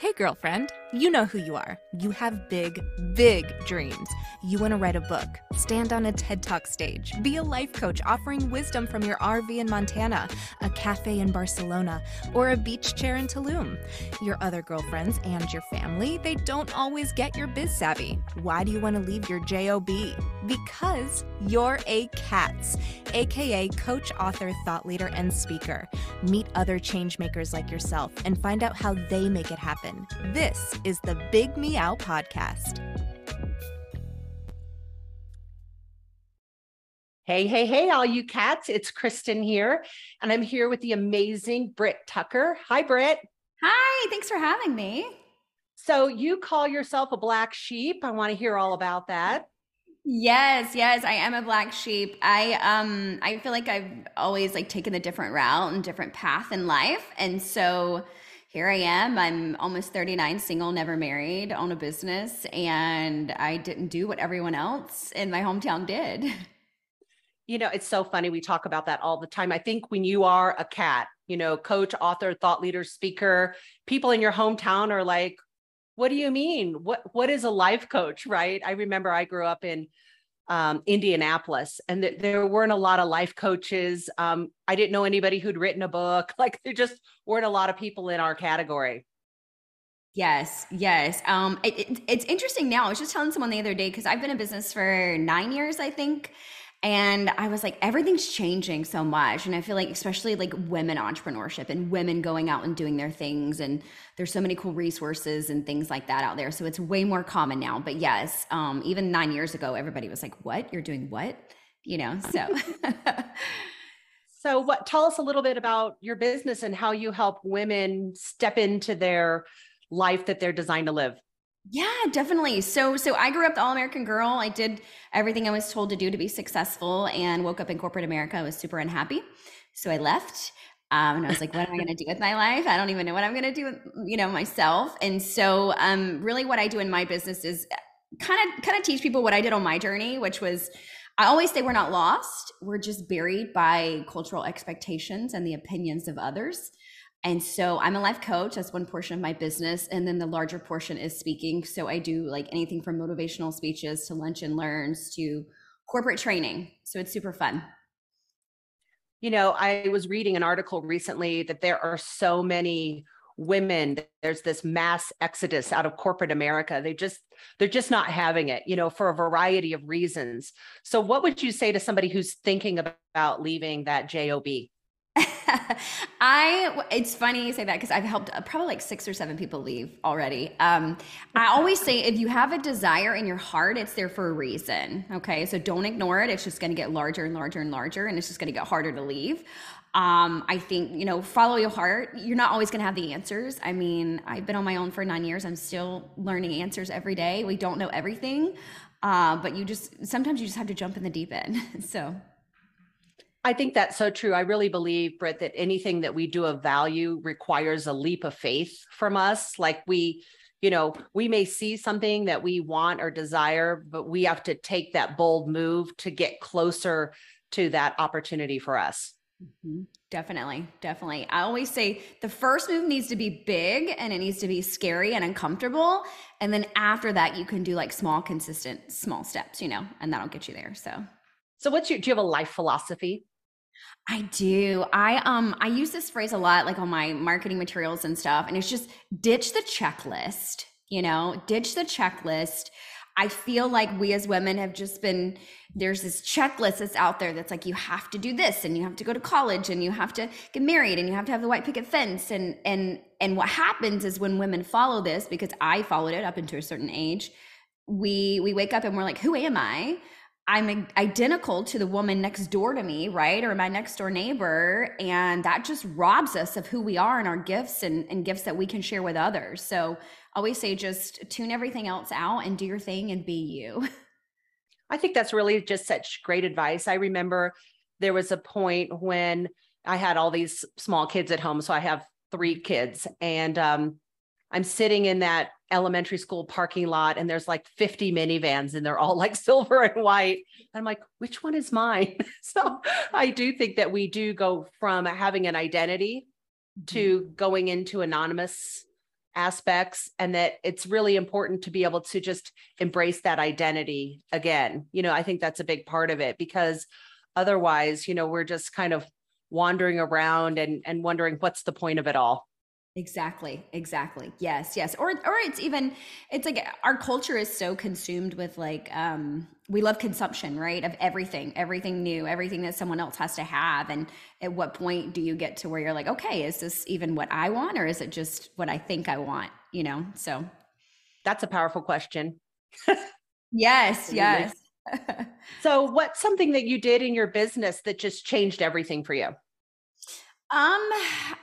Hey, girlfriend, you know who you are. You have big, big dreams. You want to write a book, stand on a TED Talk stage, be a life coach offering wisdom from your RV in Montana, a cafe in Barcelona, or a beach chair in Tulum. Your other girlfriends and your family, they don't always get your biz savvy. Why do you want to leave your JOB? Because you're a CATS, aka coach, author, thought leader, and speaker. Meet other changemakers like yourself and find out how they make it happen. This is the Big Meow Podcast. Hey, hey, hey, all you cats. It's Kristen here, and I'm here with the amazing Britt Tucker. Hi, Britt. Hi, thanks for having me. So, you call yourself a black sheep. I want to hear all about that. Yes, yes, I am a black sheep. I um I feel like I've always like taken a different route and different path in life. And so here I am. I'm almost 39, single, never married, own a business, and I didn't do what everyone else in my hometown did. You know, it's so funny. We talk about that all the time. I think when you are a cat, you know, coach, author, thought leader, speaker, people in your hometown are like, what do you mean? What what is a life coach, right? I remember I grew up in um, Indianapolis, and th- there weren't a lot of life coaches. Um, I didn't know anybody who'd written a book. Like there just weren't a lot of people in our category. Yes, yes. Um, it, it, it's interesting now. I was just telling someone the other day because I've been in business for nine years, I think, and I was like, everything's changing so much. And I feel like, especially like women entrepreneurship and women going out and doing their things. And there's so many cool resources and things like that out there. So it's way more common now. But yes, um, even nine years ago, everybody was like, what? You're doing what? You know, so. so what tell us a little bit about your business and how you help women step into their life that they're designed to live yeah, definitely. So so I grew up the all-American girl. I did everything I was told to do to be successful and woke up in corporate America. I was super unhappy. So I left. Um, and I was like, what am I going to do with my life? I don't even know what I'm going to do with, you know, myself. And so, um, really what I do in my business is kind of, kind of teach people what I did on my journey, which was, I always say we're not lost. We're just buried by cultural expectations and the opinions of others. And so I'm a life coach. That's one portion of my business. And then the larger portion is speaking. So I do like anything from motivational speeches to lunch and learns to corporate training. So it's super fun. You know, I was reading an article recently that there are so many women there's this mass exodus out of corporate america they just they're just not having it you know for a variety of reasons so what would you say to somebody who's thinking about leaving that job I it's funny you say that because I've helped uh, probably like six or seven people leave already. Um, I always say if you have a desire in your heart, it's there for a reason. Okay, so don't ignore it. It's just going to get larger and larger and larger, and it's just going to get harder to leave. Um, I think you know, follow your heart. You're not always going to have the answers. I mean, I've been on my own for nine years. I'm still learning answers every day. We don't know everything, uh, but you just sometimes you just have to jump in the deep end. so I think that's so true. I really believe, Britt, that anything that we do of value requires a leap of faith from us. Like we, you know, we may see something that we want or desire, but we have to take that bold move to get closer to that opportunity for us. Mm-hmm. Definitely. Definitely. I always say the first move needs to be big and it needs to be scary and uncomfortable. And then after that, you can do like small, consistent, small steps, you know, and that'll get you there. So, so what's your, do you have a life philosophy? I do. I um I use this phrase a lot like on my marketing materials and stuff and it's just ditch the checklist, you know, ditch the checklist. I feel like we as women have just been there's this checklist that's out there that's like you have to do this and you have to go to college and you have to get married and you have to have the white picket fence and and and what happens is when women follow this because I followed it up into a certain age, we we wake up and we're like who am I? I'm identical to the woman next door to me, right? Or my next door neighbor. And that just robs us of who we are and our gifts and, and gifts that we can share with others. So I always say just tune everything else out and do your thing and be you. I think that's really just such great advice. I remember there was a point when I had all these small kids at home. So I have three kids. And um, I'm sitting in that elementary school parking lot and there's like 50 minivans and they're all like silver and white. I'm like, which one is mine? so I do think that we do go from having an identity to mm-hmm. going into anonymous aspects and that it's really important to be able to just embrace that identity again. You know, I think that's a big part of it because otherwise, you know, we're just kind of wandering around and and wondering what's the point of it all. Exactly. Exactly. Yes. Yes. Or or it's even it's like our culture is so consumed with like um we love consumption, right? Of everything, everything new, everything that someone else has to have. And at what point do you get to where you're like, okay, is this even what I want or is it just what I think I want, you know? So that's a powerful question. yes, yes. so what's something that you did in your business that just changed everything for you? Um,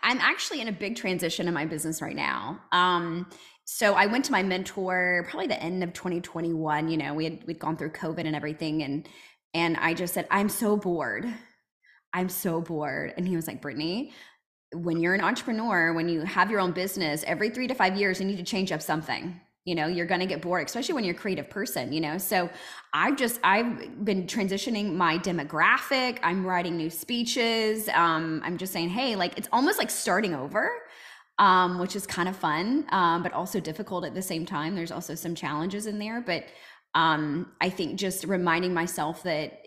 I'm actually in a big transition in my business right now. Um, so I went to my mentor probably the end of 2021. You know, we had we'd gone through COVID and everything, and and I just said, I'm so bored. I'm so bored. And he was like, Brittany, when you're an entrepreneur, when you have your own business, every three to five years, you need to change up something you know you're going to get bored especially when you're a creative person you know? So i've just i've been transitioning my demographic i'm writing new speeches um, i'm just saying hey like it's almost like starting over um, which is kind of fun um, but also difficult at the same time. There's also some challenges in there but um, i think just reminding myself that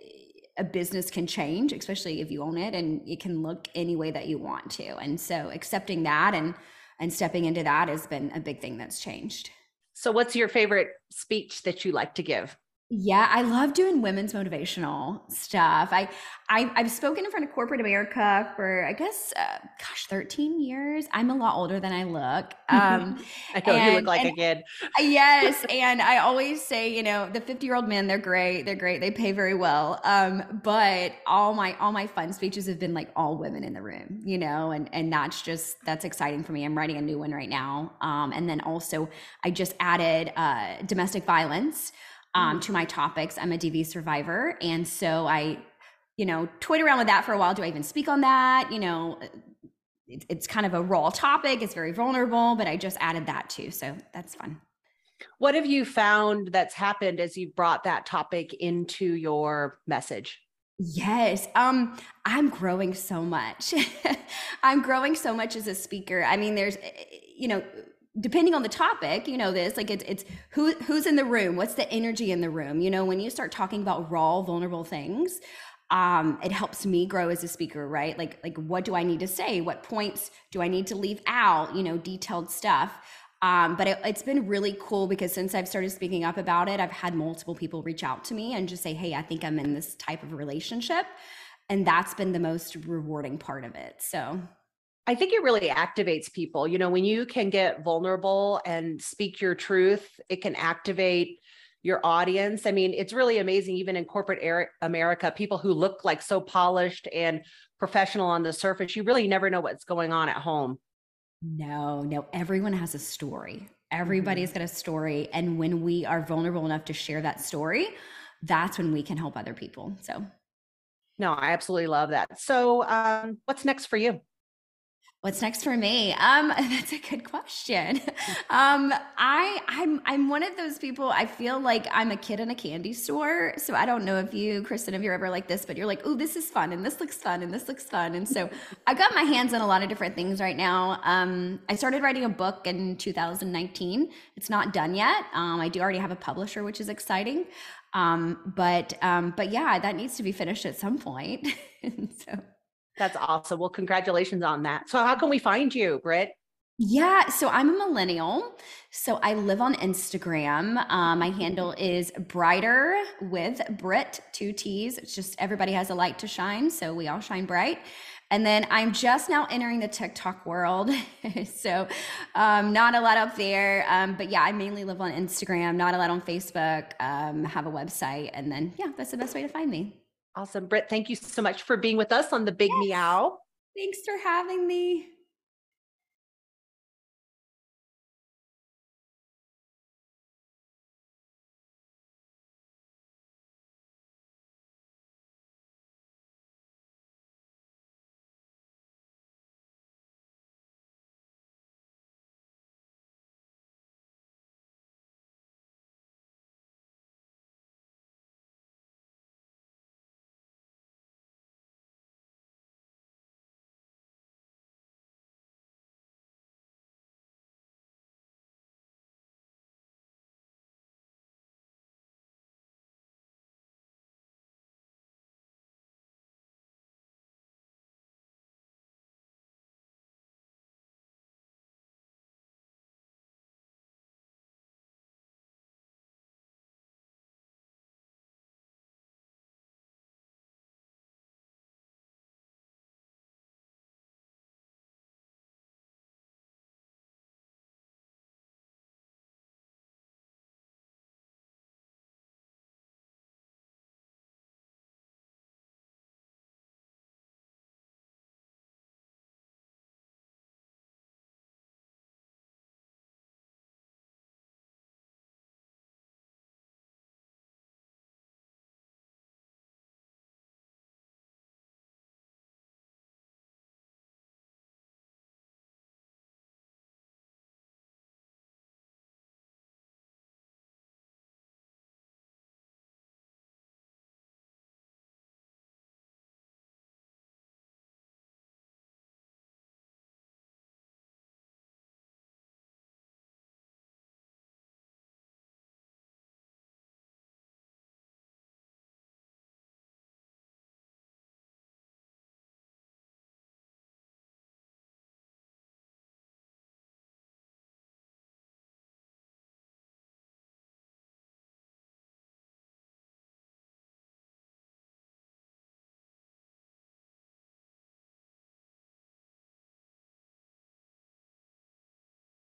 a business can change especially if you own it and it can look any way that you want to. And so accepting that and and stepping into that has been a big thing that's changed so, what's your favorite speech that you like to give? Yeah, I love doing women's motivational stuff. I, I have spoken in front of corporate America for I guess uh, gosh, 13 years. I'm a lot older than I look. Um I know and, you look like and, a kid. yes, and I always say, you know, the 50-year-old men, they're great. They're great. They pay very well. Um but all my all my fun speeches have been like all women in the room, you know, and and that's just that's exciting for me. I'm writing a new one right now. Um and then also I just added uh domestic violence um, mm-hmm. to my topics. I'm a DV survivor. And so I, you know, toyed around with that for a while. Do I even speak on that? You know, it, it's kind of a raw topic, it's very vulnerable, but I just added that too. So that's fun. What have you found that's happened as you've brought that topic into your message? Yes. Um I'm growing so much. I'm growing so much as a speaker. I mean there's you know depending on the topic you know this like it's it's who who's in the room what's the energy in the room you know when you start talking about raw vulnerable things um it helps me grow as a speaker right like like what do i need to say what points do i need to leave out you know detailed stuff um, but it, it's been really cool because since I've started speaking up about it, I've had multiple people reach out to me and just say, Hey, I think I'm in this type of relationship. And that's been the most rewarding part of it. So I think it really activates people. You know, when you can get vulnerable and speak your truth, it can activate your audience. I mean, it's really amazing, even in corporate America, people who look like so polished and professional on the surface, you really never know what's going on at home. No, no, everyone has a story. Everybody's mm-hmm. got a story. And when we are vulnerable enough to share that story, that's when we can help other people. So, no, I absolutely love that. So, um, what's next for you? What's next for me? Um, that's a good question. Um, I I'm I'm one of those people. I feel like I'm a kid in a candy store. So I don't know if you, Kristen, if you're ever like this, but you're like, oh, this is fun, and this looks fun, and this looks fun, and so I got my hands on a lot of different things right now. Um, I started writing a book in 2019. It's not done yet. Um, I do already have a publisher, which is exciting. Um, but um, but yeah, that needs to be finished at some point. so that's awesome. Well, congratulations on that. So, how can we find you, Britt? Yeah, so I'm a millennial. So I live on Instagram. Um, my handle is brighter with Britt, two T's. It's just everybody has a light to shine. So we all shine bright. And then I'm just now entering the TikTok world. so um, not a lot up there. Um, but yeah, I mainly live on Instagram, not a lot on Facebook, um, have a website. And then, yeah, that's the best way to find me. Awesome. Britt, thank you so much for being with us on the Big yes. Meow. Thanks for having me.